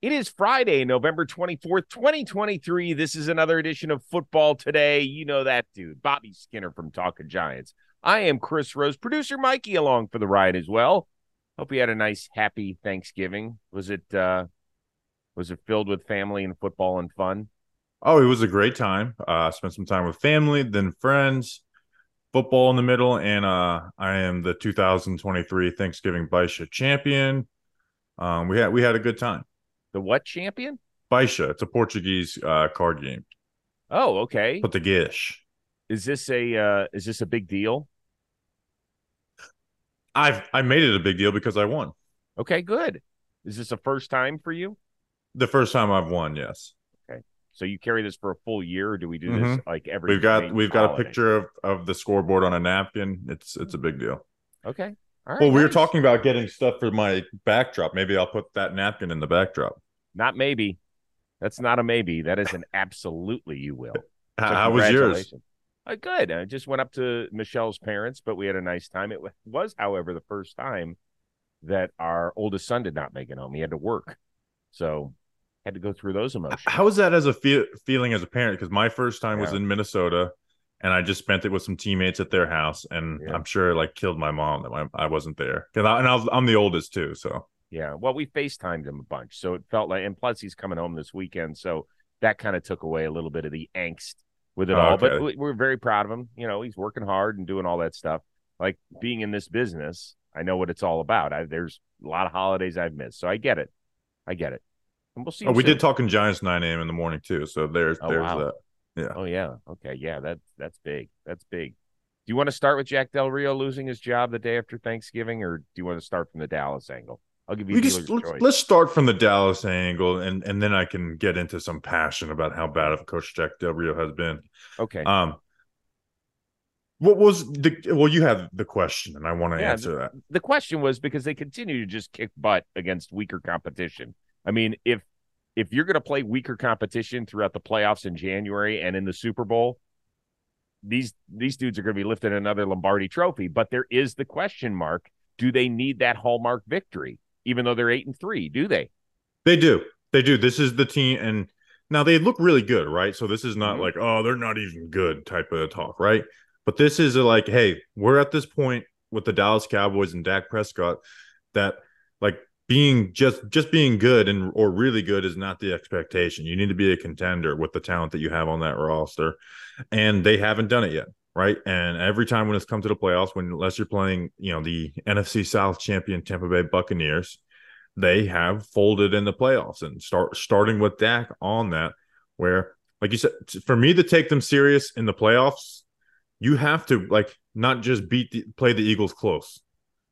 It is Friday, November 24th, 2023. This is another edition of Football Today. You know that dude, Bobby Skinner from Talking Giants. I am Chris Rose, producer Mikey along for the ride as well. Hope you had a nice, happy Thanksgiving. Was it uh was it filled with family and football and fun? Oh, it was a great time. Uh spent some time with family, then friends, football in the middle, and uh I am the 2023 Thanksgiving Baisha champion. Um we had we had a good time. The what champion? Baixa, it's a Portuguese uh card game. Oh, okay. Portuguese. Is this a uh is this a big deal? I've I made it a big deal because I won. Okay, good. Is this a first time for you? The first time I've won, yes. Okay. So you carry this for a full year, or do we do this Mhm. like every? We've got we've got a picture of, of the scoreboard on a napkin. It's it's a big deal. Okay. Right. well, we were talking about getting stuff for my backdrop. Maybe I'll put that napkin in the backdrop. Not maybe. That's not a maybe. That is an absolutely you will. So How, was yours? Uh, good. I just went up to Michelle's parents, but we had a nice time. It was, however, the first time that our oldest son did not make it home. He had to work, so had to go through those emotions. How was that as a fe- feeling as a parent? Because my first time was in Minnesota, and I just spent it with some teammates at their house, and Yeah. I'm sure it like killed my mom that I, wasn't there. I, and I was, I'm the oldest too, so Yeah. Well, we FaceTimed him a bunch. So it felt like, and plus he's coming home this weekend. So that kind of took away a little bit of the angst with it Oh, all. But okay. we- we're very proud of him. You know, he's working hard and doing all that stuff. Like being in this business, I know what it's all about. I, there's a lot of holidays I've missed. So I get it. I get it. And we'll see. oh, we soon. did talking Giants 9 a.m. in the morning too. So there's Oh, there's wow. that. Oh, yeah. Okay. Yeah. That, that's big. That's big. Do you want to start with Jack Del Rio losing his job the day after Thanksgiving, or do you want to start from the Dallas angle? I'll give you We just let's, choice. let's start from the Dallas angle, and and then I can get into some passion about how bad of a coach Jack Del Rio has been. okay. Um, what was the well? You have the question, and I want to Yeah, answer that. the question was because they continue to just kick butt against weaker competition. I mean, if if you're going to play weaker competition throughout the playoffs in January and in the Super Bowl, these these dudes are going to be lifting another Lombardi trophy, but there is the question mark, do they need that hallmark victory even though they're 8 and 3? Do they? They do, they do. This is the team, and now they look really good, right? So this is not Mhm. like oh they're not even good type of talk, right? But this is like, hey, we're at this point with the Dallas Cowboys and Dak Prescott that like being just just being good and or really good is not the expectation. You need to be a contender with the talent that you have on that roster, and they haven't done it yet, right? And every time when it's come to the playoffs, when unless you're playing, you know, the NFC South champion Tampa Bay Buccaneers, they have folded in the playoffs and start starting with Dak on that, where like you said, for me to take them serious in the playoffs, you have to like not just beat the play the Eagles close.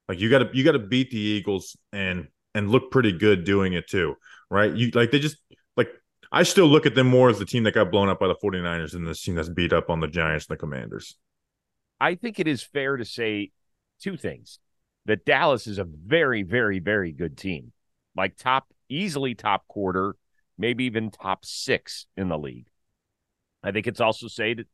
Like you gotta you gotta beat the Eagles and and look pretty good doing it too, right? You like they just like I still look at them more as the team that got blown up by the 49ers than this team that's beat up on the Giants and the Commanders. I think it is fair to say two things. That Dallas is a very, very, very good team. Like top, easily top quarter, maybe even top six in the league. I think it's also say that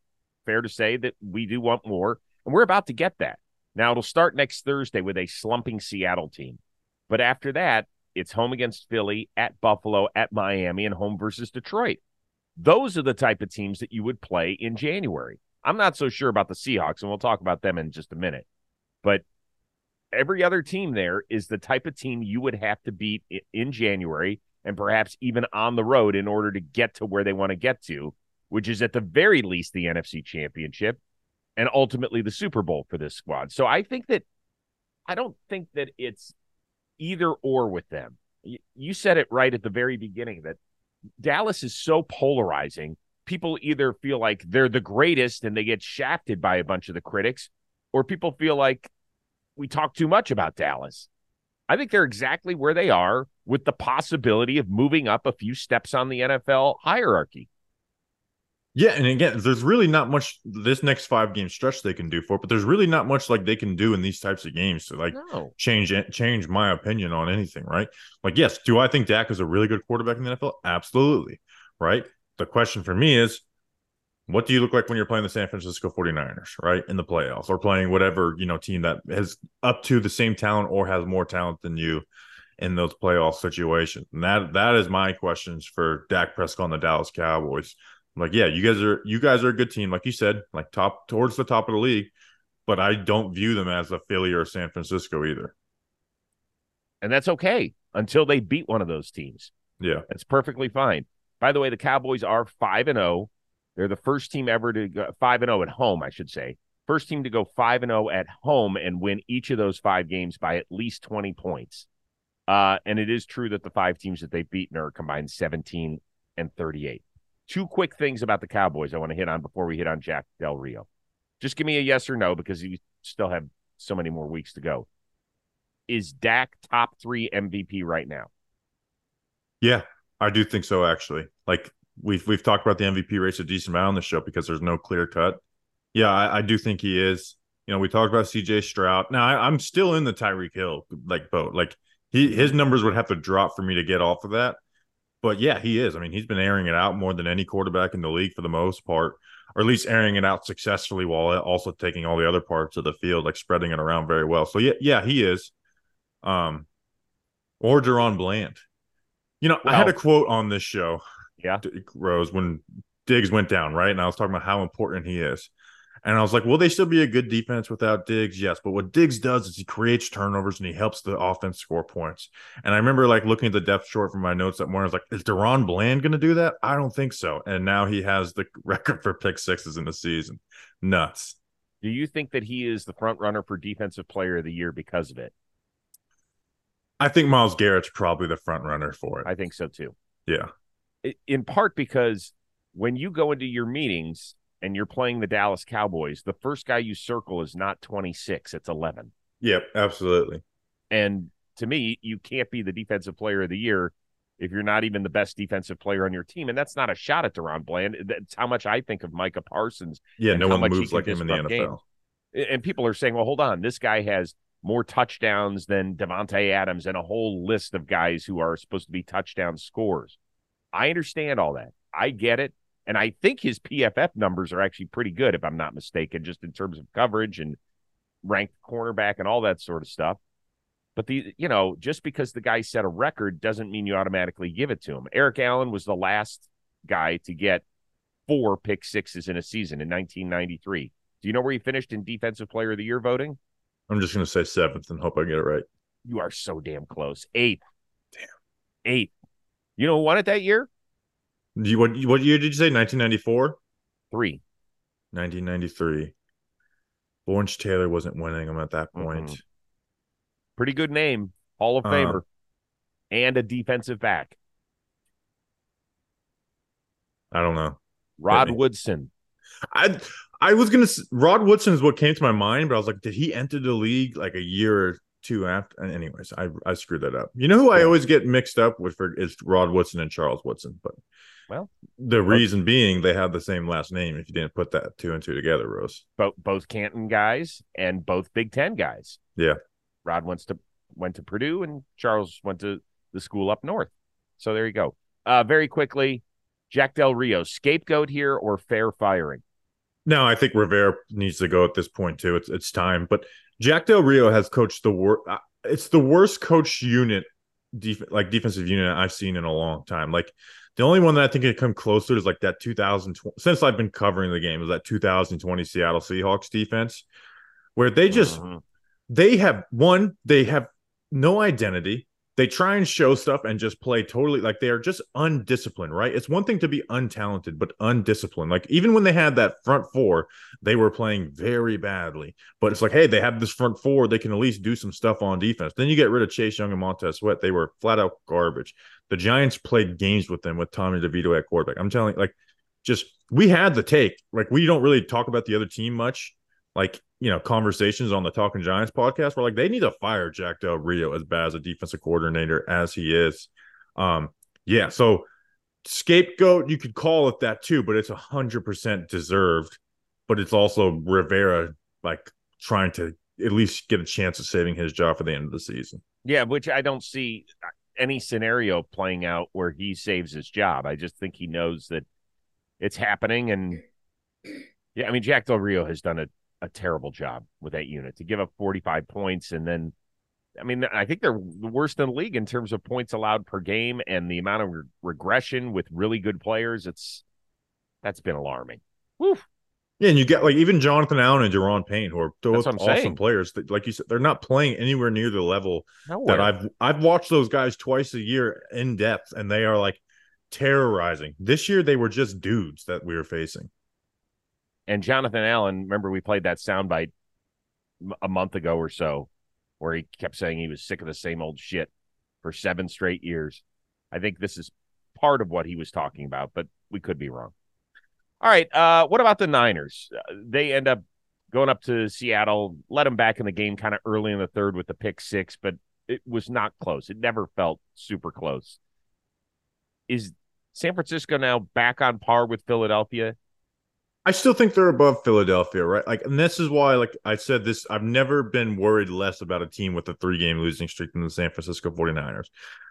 fair to say that we do want more, and we're about to get that. Now it'll start next Thursday with a slumping Seattle team. But after that, it's home against Philly, at Buffalo, at Miami, and home versus Detroit. Those are the type of teams that you would play in January. I'm not so sure about the Seahawks, and we'll talk about them in just a minute. But every other team there is the type of team you would have to beat in January and perhaps even on the road in order to get to where they want to get to, which is at the very least the NFC Championship and ultimately the Super Bowl for this squad. So I think that I don't think that it's either or with them. You said it right at the very beginning that Dallas is so polarizing. People either feel like they're the greatest and they get shafted by a bunch of the critics, or people feel like we talk too much about Dallas. I think they're exactly where they are with the possibility of moving up a few steps on the NFL hierarchy. Yeah, and again, there's really not much this next five game stretch they can do for it, but there's really not much like they can do in these types of games to like No. change change my opinion on anything, right? Like, yes, do I think Dak is a really good quarterback in the NFL? Absolutely, right? The question for me is, what do you look like when you're playing the San Francisco 49ers, right? In the playoffs or playing whatever, you know, team that has up to the same talent or has more talent than you in those playoff situations. And that that is my questions for Dak Prescott and the Dallas Cowboys. Like, yeah, you guys are you guys are a good team, like you said, like top towards the top of the league, but I don't view them as a Philly or San Francisco either. And that's okay until they beat one of those teams. Yeah. That's perfectly fine. By the way, the Cowboys are 5 and 0. They're the first team ever to go 5 and 0 at home, I should say. First team to go 5 and 0 at home and win each of those 5 games by at least 20 points. Uh, and it is true that the five teams that they've beaten are combined 17 and 38. Two quick things about the Cowboys I want to hit on before we hit on Jack Del Rio. Just give me a yes or no because you still have so many more weeks to go. Is Dak top three MVP right now? Yeah, I do think so. Actually, like we've we've talked about the MVP race a decent amount on the show because there's no clear cut. Yeah, I, I do think he is. You know, we talked about CJ Stroud. Now I, am still in the Tyreek Hill like boat. Like he his numbers would have to drop for me to get off of that. But yeah, he is. I mean, he's been airing it out more than any quarterback in the league for the most part, or at least airing it out successfully while also taking all the other parts of the field, like spreading it around very well. So yeah, yeah, he is. Um, or DaRon Bland. You know, I had a quote on this show. Yeah, Rose when Diggs went down, right? And I was talking about how important he is. And I was like, will they still be a good defense without Diggs? Yes. But what Diggs does is he creates turnovers and he helps the offense score points. And I remember like looking at the depth chart from my notes that morning. I was like, is DaRon Bland going to do that? I don't think so. And now he has the record for pick sixes in the season. Nuts. Do you think that he is the front runner for defensive player of the year because of it? I think Myles Garrett's probably the front runner for it. I think so too. Yeah. In part because when you go into your meetings and you're playing the Dallas Cowboys, the first guy you circle is not 26, it's 11. Yep, absolutely. And to me, you can't be the defensive player of the year if you're not even the best defensive player on your team. And that's not a shot at DaRon Bland. That's how much I think of Micah Parsons. Yeah, no one moves like him in the NFL. Games. And people are saying, well, hold on, this guy has more touchdowns than Davante Adams and a whole list of guys who are supposed to be touchdown scores. I understand all that. I get it. And I think his PFF numbers are actually pretty good, if I'm not mistaken, just in terms of coverage and ranked cornerback and all that sort of stuff. But the you know, just because the guy set a record doesn't mean you automatically give it to him. Eric Allen was the last guy to get four pick sixes in a season in 1993. Do you know where he finished in defensive player of the year voting? I'm just going to say seventh and hope I get it right. You are so damn close. Eighth. Damn. Eighth. You know who won it that year? You, what what year did you say? 1994. Three. 1993. Lawrence Taylor wasn't winning them at that point. Mm-hmm. Pretty good name, Hall of uh, Famer, and a defensive back. I don't know. Rod Woodson. I I was gonna Rod Woodson is what came to my mind, but I was like, did he enter the league like a year or two after? Anyways, I I screwed that up. You know who. I always get mixed up with for is Rod Woodson and Charles Woodson, but well, the reason being they have the same last name. If you didn't put that two and two together, Rose. Both both Canton guys and both Big Ten guys. Yeah. Rod went to went to Purdue and Charles went to the school up north. So there you go. Uh, very quickly, Jack Del Rio, scapegoat here or fair firing? No, I think Rivera needs to go at this point too. It's it's time. But Jack Del Rio has coached the worst. Uh, it's the worst coach unit, def- like defensive unit I've seen in a long time. Like the only one that I think it come closer is like that 2020. Since I've been covering the game, is that 2020 Seattle Seahawks defense, where they just uh-huh. they have one, they have no identity they try and show stuff and just play totally like they are just undisciplined, right? It's one thing to be untalented, but undisciplined. Like even when they had that front four, they were playing very badly. But it's like, hey, they have this front four, they can at least do some stuff on defense. Then you get rid of Chase Young and Montez Sweat. They were flat out garbage. The Giants played games with them with Tommy DeVito at quarterback. I'm telling like, just we had the take. Like, we don't really talk about the other team much. Like, you know conversations on the Talking Giants podcast where like they need to fire Jack Del Rio as bad as a defensive coordinator as he is. Um, yeah, so scapegoat you could call it that too, but it's a hundred percent deserved. But it's also Rivera like trying to at least get a chance of saving his job for the end of the season. Yeah, which I don't see any scenario playing out where he saves his job. I just think he knows that it's happening and yeah, I mean Jack Del Rio has done a a terrible job with that unit to give up 45 points and then I mean, I think they're the worst in the league in terms of points allowed per game and the amount of re- regression with really good players. It's that's been alarming. Woo. Yeah, and you get like even Jonathan Allen and Da'Ron Payne, who are both That's what I'm awesome saying. players. That, like you said, they're not playing anywhere near the level Nowhere. that I've I've watched those guys twice a year in depth, and they are like terrorizing. This year, they were just dudes that we were facing. And Jonathan Allen, remember we played that soundbite a month ago or so, where he kept saying he was sick of the same old shit for seven straight years. I think this is part of what he was talking about, but we could be wrong. All right, uh, what about the Niners? Uh, they end up going up to Seattle, let them back in the game kind of early in the third with the pick six, but it was not close. It never felt super close. Is San Francisco now back on par with Philadelphia? I still think they're above Philadelphia, right? Like, and this is why, like I said, this I've never been worried less about a team with a three game losing streak than the San Francisco 49ers.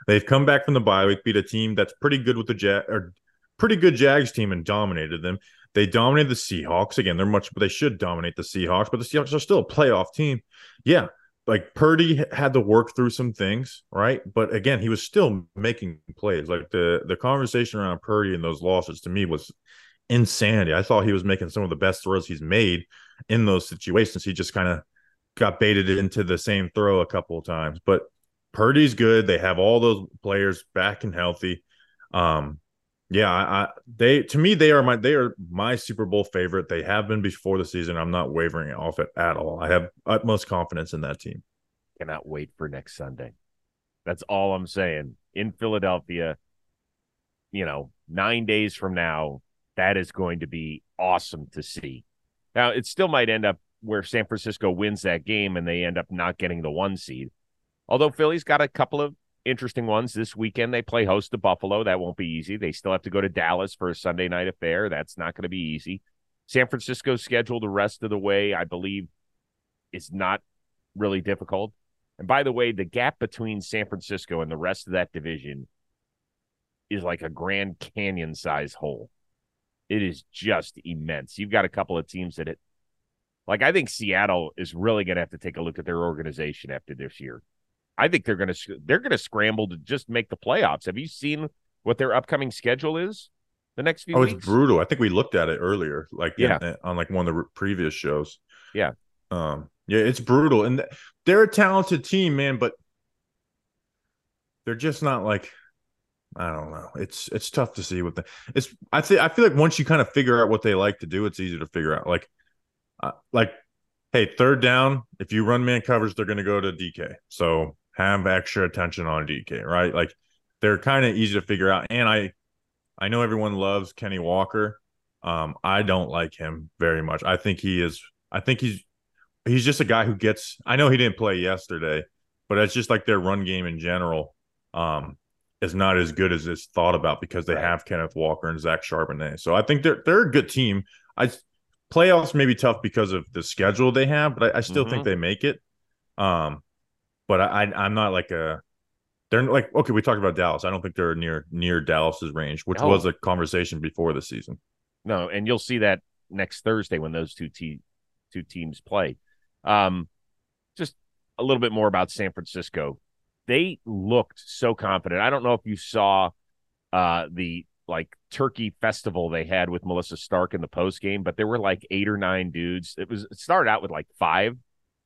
They've come back from the bye week, beat a team that's pretty good with the Jag or pretty good Jags team and dominated them. They dominated the Seahawks. Again, they're much, but they should dominate the Seahawks, but the Seahawks are still a playoff team. Yeah. Like Purdy had to work through some things, right? But again, he was still making plays. Like the the conversation around Purdy and those losses to me was insanity. I thought he was making some of the best throws he's made in those situations. He just kind of got baited into the same throw a couple of times. But Purdy's good. They have all those players back and healthy. Um, yeah, I, I they to me they are my they are my Super Bowl favorite. They have been before the season. I'm not wavering off it at all. I have utmost confidence in that team. Cannot wait for next Sunday. That's all I'm saying. In Philadelphia, you know, nine days from now, that is going to be awesome to see. Now, it still might end up where San Francisco wins that game and they end up not getting the one seed. Although Philly's got a couple of interesting ones this weekend. They play host to Buffalo. That won't be easy. They still have to go to Dallas for a Sunday night affair. That's not going to be easy. San Francisco's schedule the rest of the way, I believe, is not really difficult. And by the way, the gap between San Francisco and the rest of that division is like a Grand Canyon size hole. It is just immense. You've got a couple of teams that it like I think Seattle is really going to have to take a look at their organization after this year. I think they're going to they're going to scramble to just make the playoffs. Have you seen what their upcoming schedule is the next few Oh, weeks? it's brutal. I think we looked at it earlier, like Yeah. in- on like one of the previous shows. Yeah. Um. Yeah, it's brutal, and th- they're a talented team, man. But they're just not like I don't know. It's it's tough to see what the it's. I think I feel like once you kind of figure out what they like to do, it's easy to figure out. Like, uh, like, hey, third down. If you run man covers, they're going to go to DK. So have extra attention on DK, right? Like, they're kind of easy to figure out. And I, I know everyone loves Kenny Walker. Um, I don't like him very much. I think he is. I think he's he's just a guy who gets. I know he didn't play yesterday, but it's just like their run game in general. Um, is not as good as it's thought about because they Right. have Kenneth Walker and Zach Charbonnet. So I think they're they're a good team. I playoffs may be tough because of the schedule they have, but I, I still Mhm. think they make it. Um, but I, I I'm not like a they're like okay. We talked about Dallas. I don't think they're near near Dallas's range, which No. was a conversation before the season. No, and you'll see that next Thursday when those two te- two teams play. Um, just a little bit more about San Francisco. They looked so confident. I don't know if you saw uh, the like turkey festival they had with Melissa Stark in the post game, but there were like eight or nine dudes. It was it started out with like five,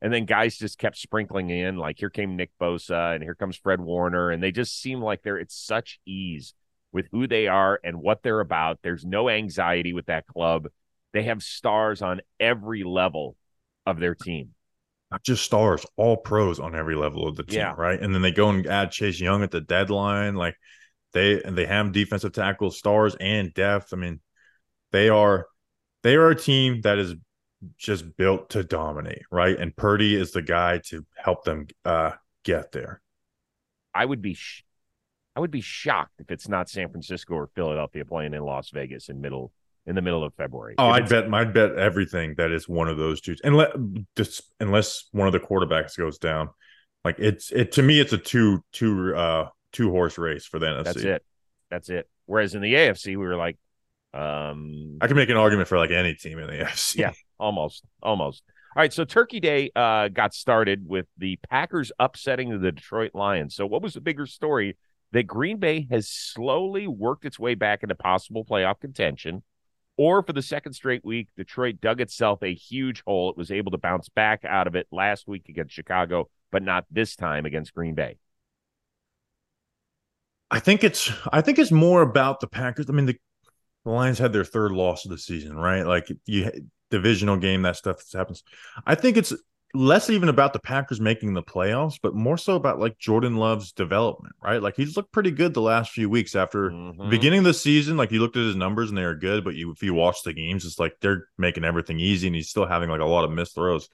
and then guys just kept sprinkling in. Like here came Nick Bosa, and here comes Fred Warner, and they just seem like they're it's such ease with who they are and what they're about. There's no anxiety with that club. They have stars on every level of their team. Not just stars, all pros on every level of the team, Yeah. right? And then they go and add Chase Young at the deadline. Like they and they have defensive tackle stars and depth. I mean, they are they are a team that is just built to dominate, right? And Purdy is the guy to help them uh get there. I would be sh- I would be shocked if it's not San Francisco or Philadelphia playing in Las Vegas in middle in the middle of February. Oh, I'd bet I'd bet everything that it's one of those two. Unless just unless one of the quarterbacks goes down. Like it's it to me it's a two two uh two horse race for the NFC. That's it. That's it. Whereas in the AFC, we were like, um, I can make an argument for like any team in the AFC. Yeah. almost, almost. All right, so Turkey Day uh, got started with the Packers upsetting the Detroit Lions. So, what was the bigger story? That Green Bay has slowly worked its way back into possible playoff contention, or for the second straight week, Detroit dug itself a huge hole. It was able to bounce back out of it last week against Chicago, but not this time against Green Bay. I think it's I think it's more about the Packers. I mean, the, the Lions had their third loss of the season, right? Like you divisional game, that stuff happens. I think it's less even about the Packers making the playoffs, but more so about like Jordan Love's development, right? Like he's looked pretty good the last few weeks after mm-hmm. beginning of the season. Like you looked at his numbers and they are good, but you if you watch the games, it's like they're making everything easy and he's still having like a lot of missed throws.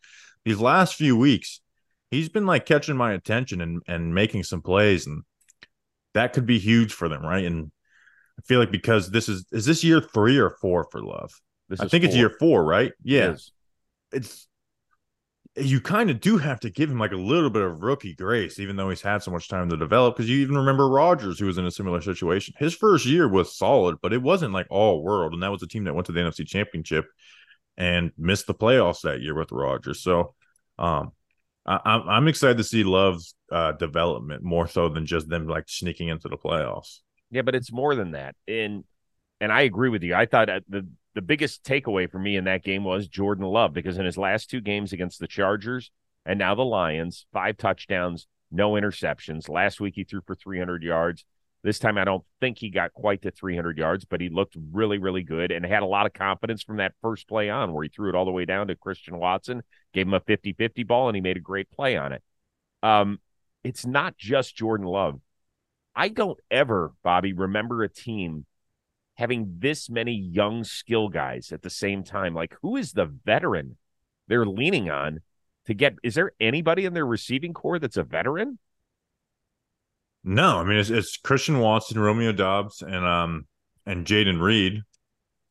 These last few weeks, he's been like catching my attention and and making some plays, and that could be huge for them, right? And I feel like because this is is this year three or four for Love? I think four. it's year four, right? Yeah. It it's you kind of do have to give him like a little bit of rookie grace, even though he's had so much time to develop. Because you even remember Rodgers, who was in a similar situation. His first year was solid, but it wasn't like all world. And that was a team that went to the NFC Championship and missed the playoffs that year with Rodgers. So um, I, am excited to see Love's uh, development more so than just them like sneaking into the playoffs. Yeah, but it's more than that. And and I agree with you. I thought the the biggest takeaway for me in that game was Jordan Love because in his last two games against the Chargers and now the Lions, five touchdowns, no interceptions. Last week he threw for 300 yards. This time I don't think he got quite to 300 yards, but he looked really, really good and had a lot of confidence from that first play on where he threw it all the way down to Christian Watson, gave him a 50 50 ball, and he made a great play on it. Um, it's not just Jordan Love. I don't ever, Bobby, remember a team having this many young skill guys at the same time. Like, who is the veteran they're leaning on to get? Is there anybody in their receiving corps that's a veteran? No, I mean it's, it's Christian Watson, Romeo Doubs, and um and Jayden Reed.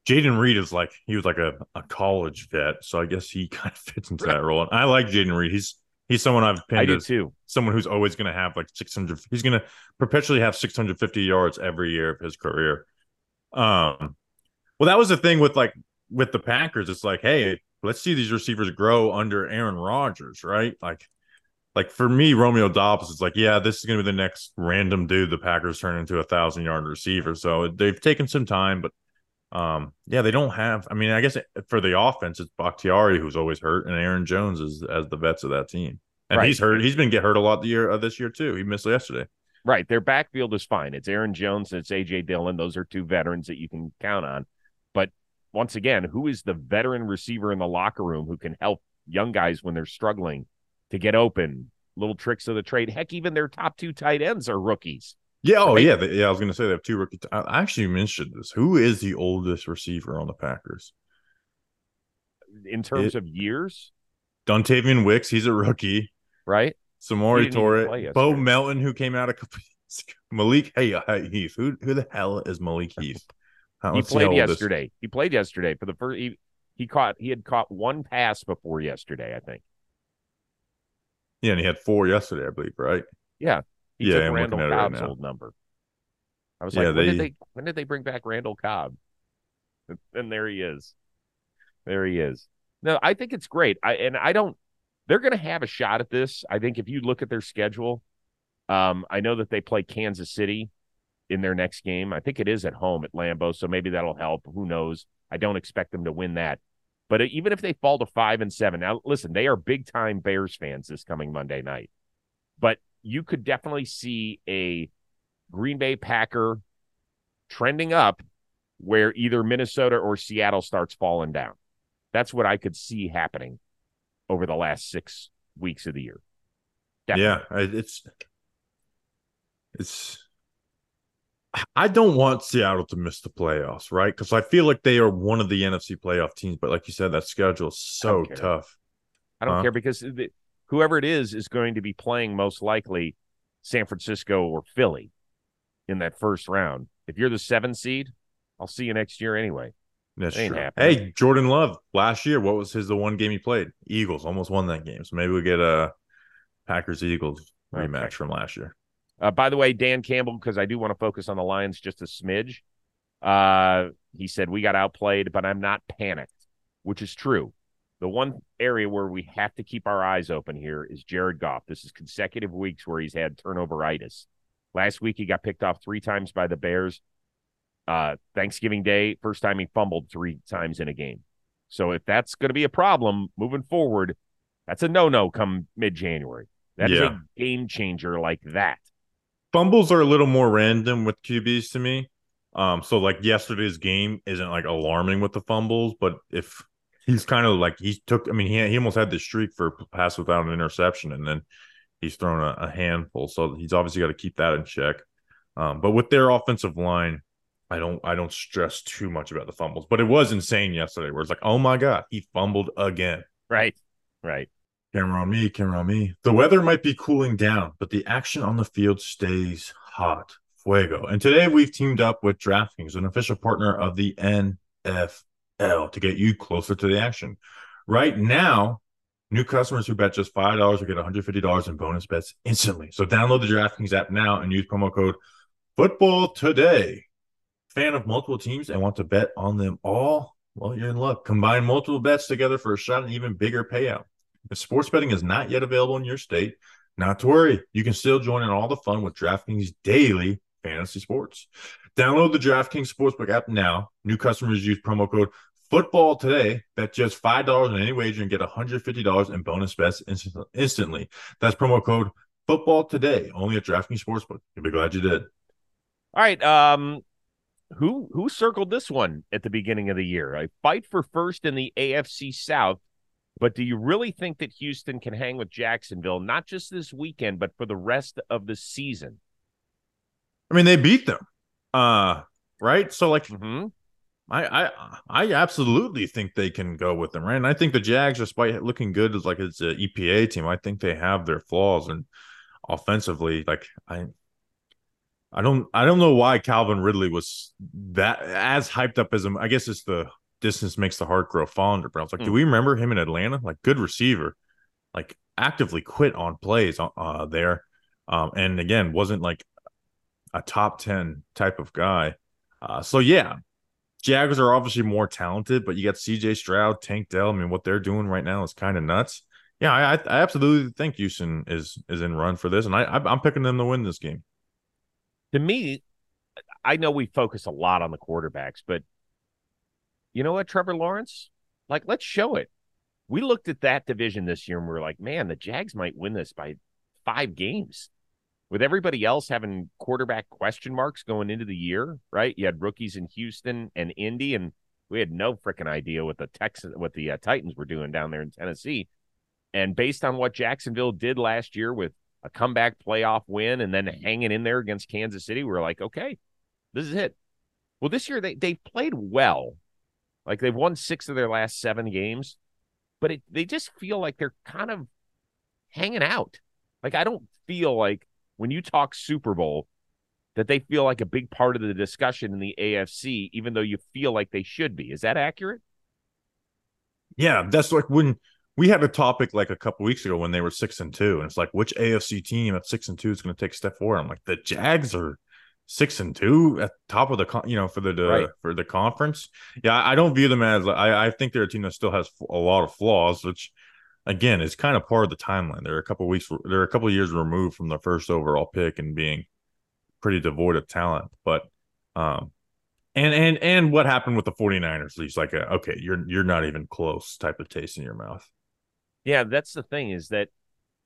Jayden Reed is like he was like a, a college vet, so I guess he kind of fits into that role. And I like Jayden Reed. He's he's someone I've pinned I do too. Someone who's always going to have like 600. He's going to perpetually have 650 yards every year of his career. Um, well, that was the thing with like with the Packers. It's like, hey, let's see these receivers grow under Aaron Rodgers, right? Like, like for me, Romeo Doubs is like, yeah, this is going to be the next random dude the Packers turn into a thousand yard receiver. So they've taken some time, but um, yeah, they don't have. I mean, I guess for the offense, it's Bakhtiari who's always hurt, and Aaron Jones is as the vets of that team, and right. he's hurt. He's been get hurt a lot the year uh, this year too. He missed yesterday. Right. Their backfield is fine. It's Aaron Jones and it's AJ Dillon. Those are two veterans that you can count on. But once again, who is the veteran receiver in the locker room who can help young guys when they're struggling to get open? Little tricks of the trade. Heck, even their top two tight ends are rookies. Yeah. Oh, yeah. yeah. I was going to say they have two rookie. T- I actually mentioned this. Who is the oldest receiver on the Packers? In terms it, of years? Dontayvion Wicks. He's a rookie. Right. Samori Toure, Bo Melton, who came out a couple Malik Hey Heath. Who who the hell is Malik Heath? he played yesterday. This... He played yesterday for the first. He, he caught. He had caught one pass before yesterday, I think. Yeah, and he had four yesterday, I believe. Right? Yeah. He yeah, took I'm Randall Cobb's right old number. I was like, yeah, when did they when did they bring back Randall Cobb? And there he is. There he is. No, I think it's great. I and I don't they're going to have a shot at this. I think if you look at their schedule, um, I know that they play Kansas City in their next game. I think it is at home at Lambeau, so maybe that'll help. Who knows? I don't expect them to win that. But even if they fall to five and seven, now listen, they are big time Bears fans this coming Monday night. But you could definitely see a Green Bay Packer trending up where either Minnesota or Seattle starts falling down. That's what I could see happening over the last six weeks of the year. Definitely. Yeah, it's it's. I don't want Seattle to miss the playoffs, right? Because I feel like they are one of the NFC playoff teams. But like you said, that schedule is so I tough. I don't huh? care because the, whoever it is is going to be playing most likely San Francisco or Philly in that first round. If you're the seven seed, I'll see you next year anyway. That's true. Happening. Hey, Jordan Love last year, what was his the one game he played? Eagles almost won that game. So maybe we get a Packers Eagles rematch okay. from last year. Uh, by the way, Dan Campbell, because I do want to focus on the Lions just a smidge. Uh, he said we got outplayed, but I'm not panicked, which is true. the one area where we have to keep our eyes open here is Jared Goff. This is consecutive weeks where he's had turnoveritis. Last week he got picked off three times by the Bears. Uh, Thanksgiving Day, first time he fumbled three times in a game. So if that's going to be a problem moving forward, that's a no-no come mid-January. That is Yeah. a game changer like that. Fumbles are a little more random with QBs to me. Um, so like yesterday's game isn't like alarming with the fumbles, but if he's kind of like he took, I mean, he he almost had the streak for pass without an interception, and then he's thrown a, a handful. So he's obviously got to keep that in check. Um, but with their offensive line, I don't I don't stress too much about the fumbles. But it was insane yesterday, where it's like, oh my god, he fumbled again. Right. Right. Camera on me, camera on me. The weather might be cooling down, but the action on the field stays hot. Fuego. And today we've teamed up with DraftKings, an official partner of the NFL, to get you closer to the action. Right now, new customers who bet just $5 will get $150 in bonus bets instantly. So download the DraftKings app now and use promo code football today. Fan of multiple teams and want to bet on them all? Well, you're in luck. Combine multiple bets together for a shot at even bigger payout. If sports betting is not yet available in your state, not to worry. You can still join in all the fun with DraftKings daily fantasy sports. Download the DraftKings Sportsbook app now. New customers use promo code football today. Bet just $5 on any wager and get $150 in bonus bets instant- instantly. That's promo code football today only at DraftKings Sportsbook. You'll be glad you did. All right. Um, who who circled this one at the beginning of the year? I fight for first in the AFC South, but do you really think that Houston can hang with Jacksonville not just this weekend, but for the rest of the season? I mean, they beat them. Uh, right? So like Mm-hmm. I, I I absolutely think they can go with them, right? And I think the Jags, despite looking good as like it's an EPA team, I think they have their flaws and offensively, like I I don't I don't know why Calvin Ridley was that as hyped up as him. I guess it's the distance makes the heart grow fonder. But I was like, do Hmm. we remember him in Atlanta? Like good receiver, like actively quit on plays uh, there. Um, and again, wasn't like a top 10 type of guy. Uh, so yeah, Jaguars are obviously more talented, but you got CJ Stroud, Tank Dell. I mean, what they're doing right now is kind of nuts. Yeah, I, I absolutely think Houston is is in run for this, and I I'm picking them to win this game. To me, I know we focus a lot on the quarterbacks, but you know what, Trevor Lawrence? Like, let's show it. We looked at that division this year and we are like, man, the Jags might win this by five games. With everybody else having quarterback question marks going into the year, right? You had rookies in Houston and Indy, and we had no freaking idea what the Texans, what the uh, Titans were doing down there in Tennessee. And based on what Jacksonville did last year with a comeback playoff win and then mm-hmm. hanging in there against Kansas City, we are like, okay, this is it. Well, this year they they played well, like they've won six of their last seven games, but it, they just feel like they're kind of hanging out. Like I don't feel like when you talk Super Bowl that they feel like a big part of the discussion in the AFC, even though you feel like they should be. Is that accurate? Yeah, that's like when we had a topic like a couple weeks ago when they were six and two, and it's like which AFC team at six and two is going to take step forward. I'm like the Jags are six and two at top of the con- you know for the, the Right. for the conference. Yeah, I don't view them as I I think they're a team that still has a lot of flaws, which again is kind of part of the timeline. They're a couple weeks they're a couple years removed from the first overall pick and being pretty devoid of talent, but um and and and what happened with the 49ers leaves like a okay you're you're not even close type of taste in your mouth Yeah, that's the thing is that,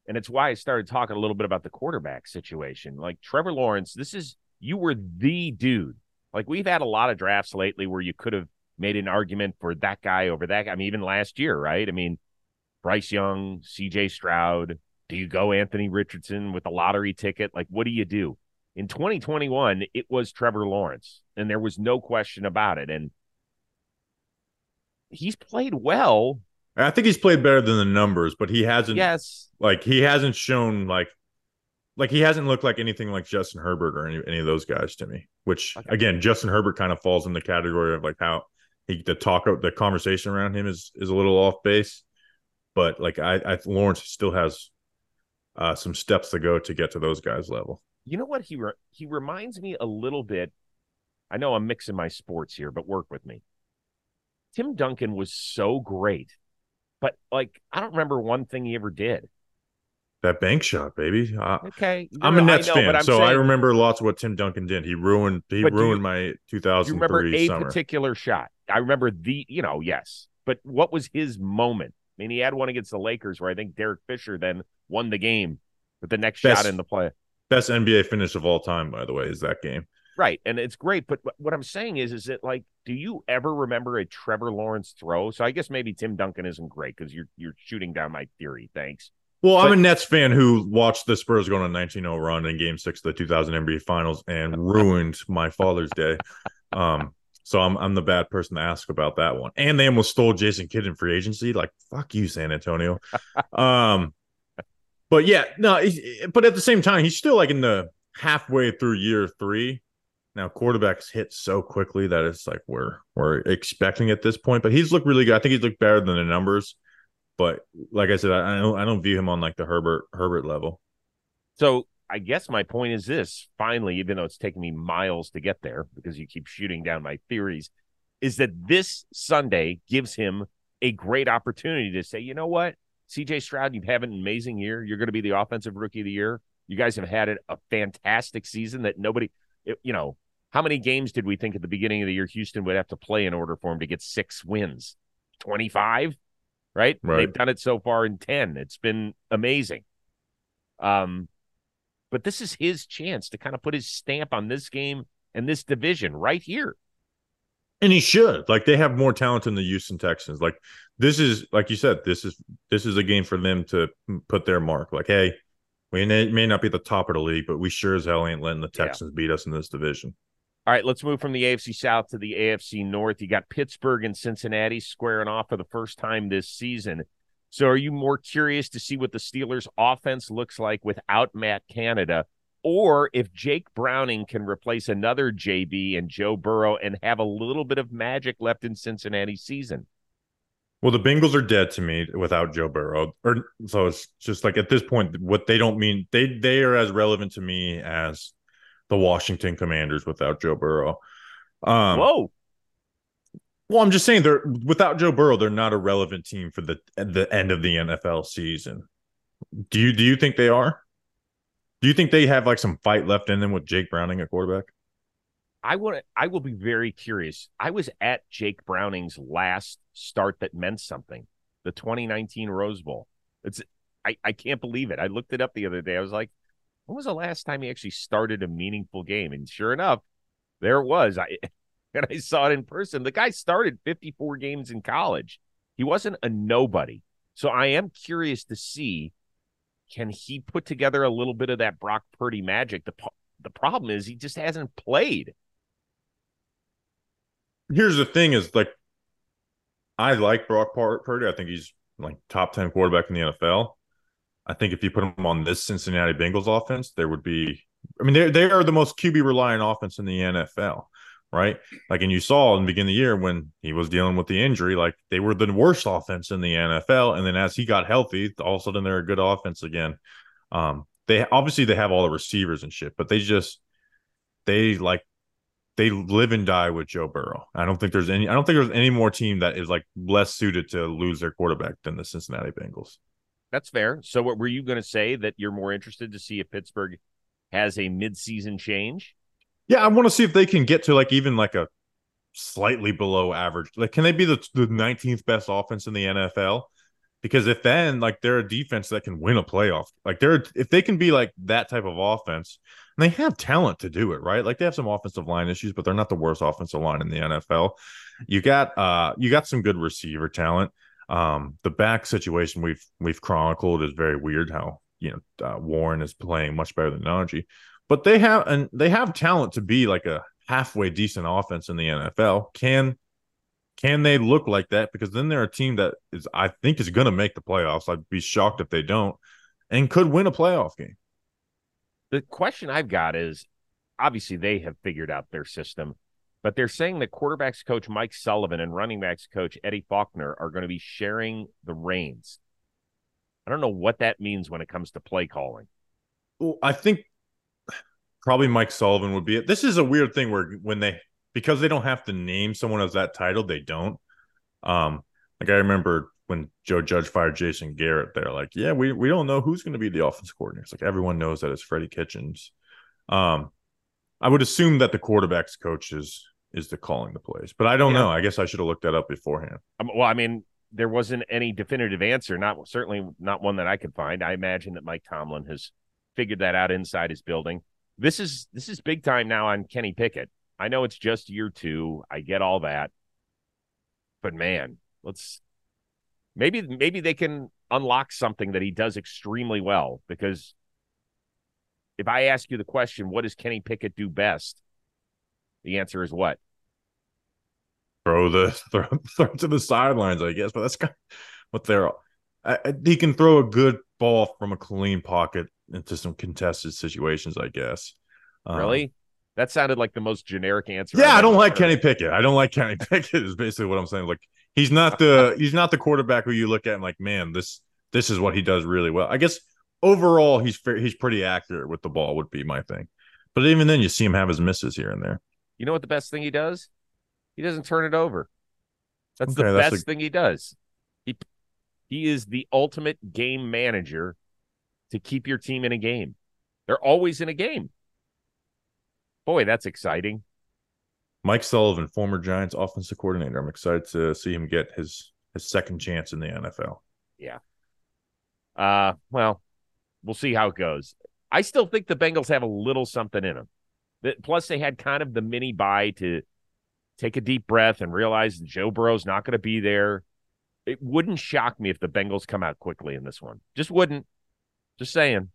and it's why I started talking a little bit about the quarterback situation. Like Trevor Lawrence, this is you were the dude. Like we've had a lot of drafts lately where you could have made an argument for that guy over that guy. I mean, even last year, right? I mean, Bryce Young, CJ Stroud. Do you go Anthony Richardson with a lottery ticket? Like, what do you do? In 2021, it was Trevor Lawrence, and there was no question about it. And he's played well. I think he's played better than the numbers but he hasn't Yes. like he hasn't shown like like he hasn't looked like anything like justin herbert or any, any of those guys to me which Okay. again justin herbert kind of falls in the category of like how he the talk the conversation around him is is a little off base but like i i lawrence still has uh some steps to go to get to those guys level You know what he re- he reminds me a little bit. I know I'm mixing my sports here, but work with me. Tim Duncan was so great, but like I don't remember one thing he ever did. That bank shot, baby. Uh, Okay, I'm a Nets know, fan, so I remember lots of what Tim Duncan did. He ruined he do you- ruined my Do you remember a summer. particular shot? I remember the, you know, yes. But what was his moment? I mean, he had one against the Lakers where I think Derek Fisher then won the game with the next Best- shot in the play. Best NBA finish of all time, by the way, is that game. Right. And it's great. But what- I'm saying is, is it like, do you ever remember a Trevor Lawrence throw? So I guess maybe Tim Duncan isn't great because you're you're shooting down my theory. Thanks. Well, I'm a Nets fan who watched the Spurs go on a 19-0 run in Game Six of the 2000 NBA Finals and ruined my Father's Day. Um, so I'm I'm the bad person to ask about that one. And they almost stole Jason Kidd in free agency. Like fuck you, San Antonio. um, but yeah, no. But at the same time, he's still like in the halfway through year three. Now quarterbacks hit so quickly that it's like we're we're expecting at this point. But he's looked really good. I think he's looked better than the numbers. But like I said, I, I don't I don't view him on like the Herbert Herbert level. So I guess my point is this: finally, even though it's taken me miles to get there because you keep shooting down my theories, is that this Sunday gives him a great opportunity to say, you know what, CJ Stroud, you've had an amazing year. You're going to be the offensive rookie of the year. You guys have had a fantastic season that nobody, you know, how many games did we think at the beginning of the year Houston would have to play in order for him to get six wins? 25, right? Right. They've done it so far in 10. It's been amazing. Um, but this is his chance to kind of put his stamp on this game and this division right here. And he should. Like they have more talent than the Houston Texans. Like this is like you said, this is this is a game for them to put their mark. Like, hey, we may, may not be at the top of the league, but we sure as hell ain't letting the Yeah. Texans beat us in this division. All right, let's move from the AFC South to the AFC North. You got Pittsburgh and Cincinnati squaring off for the first time this season. So are you more curious to see what the Steelers offense looks like without Matt Canada or if Jake Browning can replace another JB and Joe Burrow and have a little bit of magic left in Cincinnati's season? Well, the Bengals are dead to me without Joe Burrow. Or so it's just like at this point, what they don't mean they they are as relevant to me as the Washington Commanders without Joe Burrow. Um, Whoa. Well, I'm just saying they're without Joe Burrow, they're not a relevant team for the the end of the NFL season. Do you do you think they are? Do you think they have like some fight left in them with Jake Browning at quarterback? I want I will be very curious. I was at Jake Browning's last start that meant something, the 2019 Rose Bowl. It's I, I can't believe it. I looked it up the other day. I was like, when was the last time he actually started a meaningful game? And sure enough, there it was. I and I saw it in person. The guy started 54 games in college. He wasn't a nobody. So I am curious to see can he put together a little bit of that Brock Purdy magic? The the problem is he just hasn't played. Here's the thing: is like I like Brock Purdy. I think he's like top ten quarterback in the NFL. I think if you put them on this Cincinnati Bengals offense, there would be. I mean, they they are the most QB reliant offense in the NFL, right? Like, and you saw in the beginning of the year when he was dealing with the injury, like they were the worst offense in the NFL, and then as he got healthy, all of a sudden they're a good offense again. Um, they obviously they have all the receivers and shit, but they just they like they live and die with Joe Burrow. I don't think there's any. I don't think there's any more team that is like less suited to lose their quarterback than the Cincinnati Bengals. That's fair. So, what were you going to say that you're more interested to see if Pittsburgh has a midseason change? Yeah, I want to see if they can get to like even like a slightly below average. Like, can they be the the 19th best offense in the NFL? Because if then like they're a defense that can win a playoff, like they're if they can be like that type of offense, and they have talent to do it, right? Like they have some offensive line issues, but they're not the worst offensive line in the NFL. You got uh you got some good receiver talent. Um, the back situation we've we've chronicled is very weird. How you know uh, Warren is playing much better than Najee, but they have and they have talent to be like a halfway decent offense in the NFL. Can can they look like that? Because then they're a team that is I think is going to make the playoffs. I'd be shocked if they don't, and could win a playoff game. The question I've got is obviously they have figured out their system, but they're saying that quarterbacks coach Mike Sullivan and running backs coach Eddie Faulkner are going to be sharing the reins. I don't know what that means when it comes to play calling. Well, I think probably Mike Sullivan would be it. This is a weird thing where when they because they don't have to name someone as that title, they don't. Um, like I remember when Joe Judge fired Jason Garrett, they're like, yeah, we we don't know who's going to be the offense coordinator. It's like everyone knows that it's Freddie Kitchens. Um, I would assume that the quarterbacks coach is the calling the plays, but I don't yeah. know. I guess I should have looked that up beforehand. Um, well, I mean, there wasn't any definitive answer. Not certainly not one that I could find. I imagine that Mike Tomlin has figured that out inside his building. This is this is big time now on Kenny Pickett. I know it's just year two. I get all that, but man, let's maybe maybe they can unlock something that he does extremely well because if I ask you the question, what does Kenny Pickett do best? The answer is what? Throw the throw, throw to the sidelines, I guess. But that's kind of what they're. I, he can throw a good ball from a clean pocket into some contested situations, I guess. Um, really? That sounded like the most generic answer. Yeah, I don't like Kenny Pickett. I don't like Kenny Pickett. Is basically what I'm saying. Like he's not the he's not the quarterback who you look at and like, man, this this is what he does really well. I guess overall he's fair, he's pretty accurate with the ball would be my thing. But even then, you see him have his misses here and there. You know what the best thing he does? He doesn't turn it over. That's okay, the that's best a... thing he does. He he is the ultimate game manager to keep your team in a game. They're always in a game. Boy, that's exciting. Mike Sullivan, former Giants offensive coordinator. I'm excited to see him get his his second chance in the NFL. Yeah. Uh, well, we'll see how it goes. I still think the Bengals have a little something in them. Plus, they had kind of the mini bye to take a deep breath and realize Joe Burrow's not going to be there. It wouldn't shock me if the Bengals come out quickly in this one. Just wouldn't. Just saying.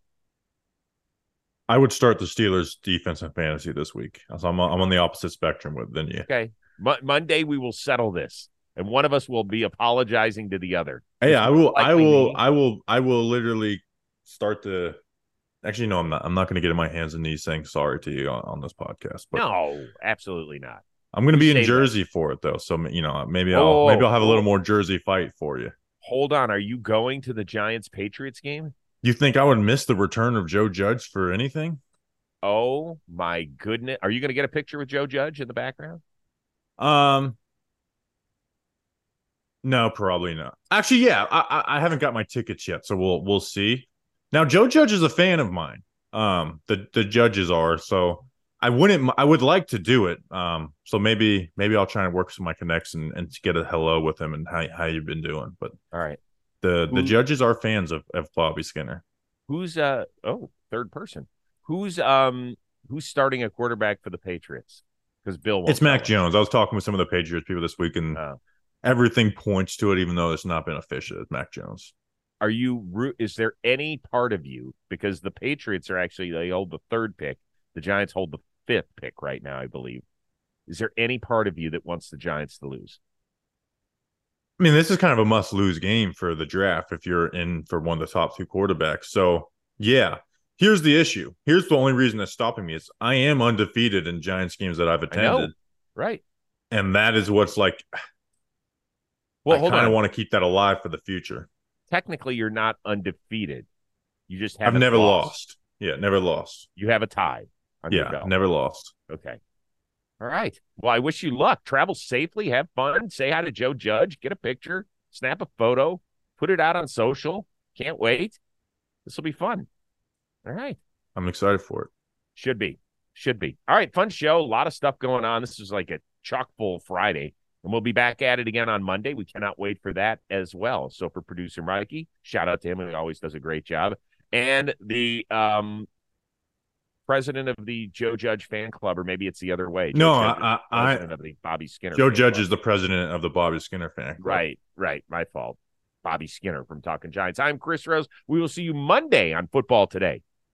I would start the Steelers defense and fantasy this week. So I'm, I'm on the opposite spectrum with than you. Okay. Monday we will settle this, and one of us will be apologizing to the other. Hey, I will. I will. I will. I will literally start the. Actually, no, I'm not. I'm not going to get in my hands and knees saying sorry to you on, on this podcast. But no, absolutely not. I'm going to be in Jersey that. for it though, so you know maybe I'll oh, maybe I'll have a little more Jersey fight for you. Hold on, are you going to the Giants Patriots game? You think I would miss the return of Joe Judge for anything? Oh my goodness! Are you going to get a picture with Joe Judge in the background? Um, no, probably not. Actually, yeah, I, I haven't got my tickets yet, so we'll we'll see. Now, Joe Judge is a fan of mine. Um, the the judges are so. I wouldn't. I would like to do it. Um, so maybe maybe I'll try and work some of my connects and, and get a hello with him and how how you've been doing. But all right, the the judges are fans of, of Bobby Skinner. Who's uh oh third person? Who's um who's starting a quarterback for the Patriots? Because Bill, it's Mac Jones. I was talking with some of the Patriots people this week, and oh. everything points to it, even though it's not been official. It's Mac Jones. Are you? Is there any part of you because the Patriots are actually they hold the third pick, the Giants hold the fifth pick right now, I believe. Is there any part of you that wants the Giants to lose? I mean, this is kind of a must lose game for the draft if you're in for one of the top two quarterbacks. So, yeah, here's the issue. Here's the only reason that's stopping me is I am undefeated in Giants games that I've attended. Right. And that is what's like, well, I kind of want to keep that alive for the future. Technically, you're not undefeated. You just have I've never lost. lost. Yeah, never lost. You have a tie. yeah, never lost. Okay. All right. Well, I wish you luck. Travel safely, have fun, say hi to Joe Judge, get a picture, snap a photo, put it out on social. Can't wait. This will be fun. All right. I'm excited for it. Should be. Should be. All right. Fun show. A lot of stuff going on. This is like a chock full Friday. And we'll be back at it again on Monday. We cannot wait for that as well. So for producer Mikey, shout out to him. He always does a great job. And the um president of the Joe Judge fan club, or maybe it's the other way. Joe no, I, I, of the Bobby Skinner. Joe Judge club. is the president of the Bobby Skinner fan club. Right, right. My fault. Bobby Skinner from Talking Giants. I'm Chris Rose. We will see you Monday on Football Today.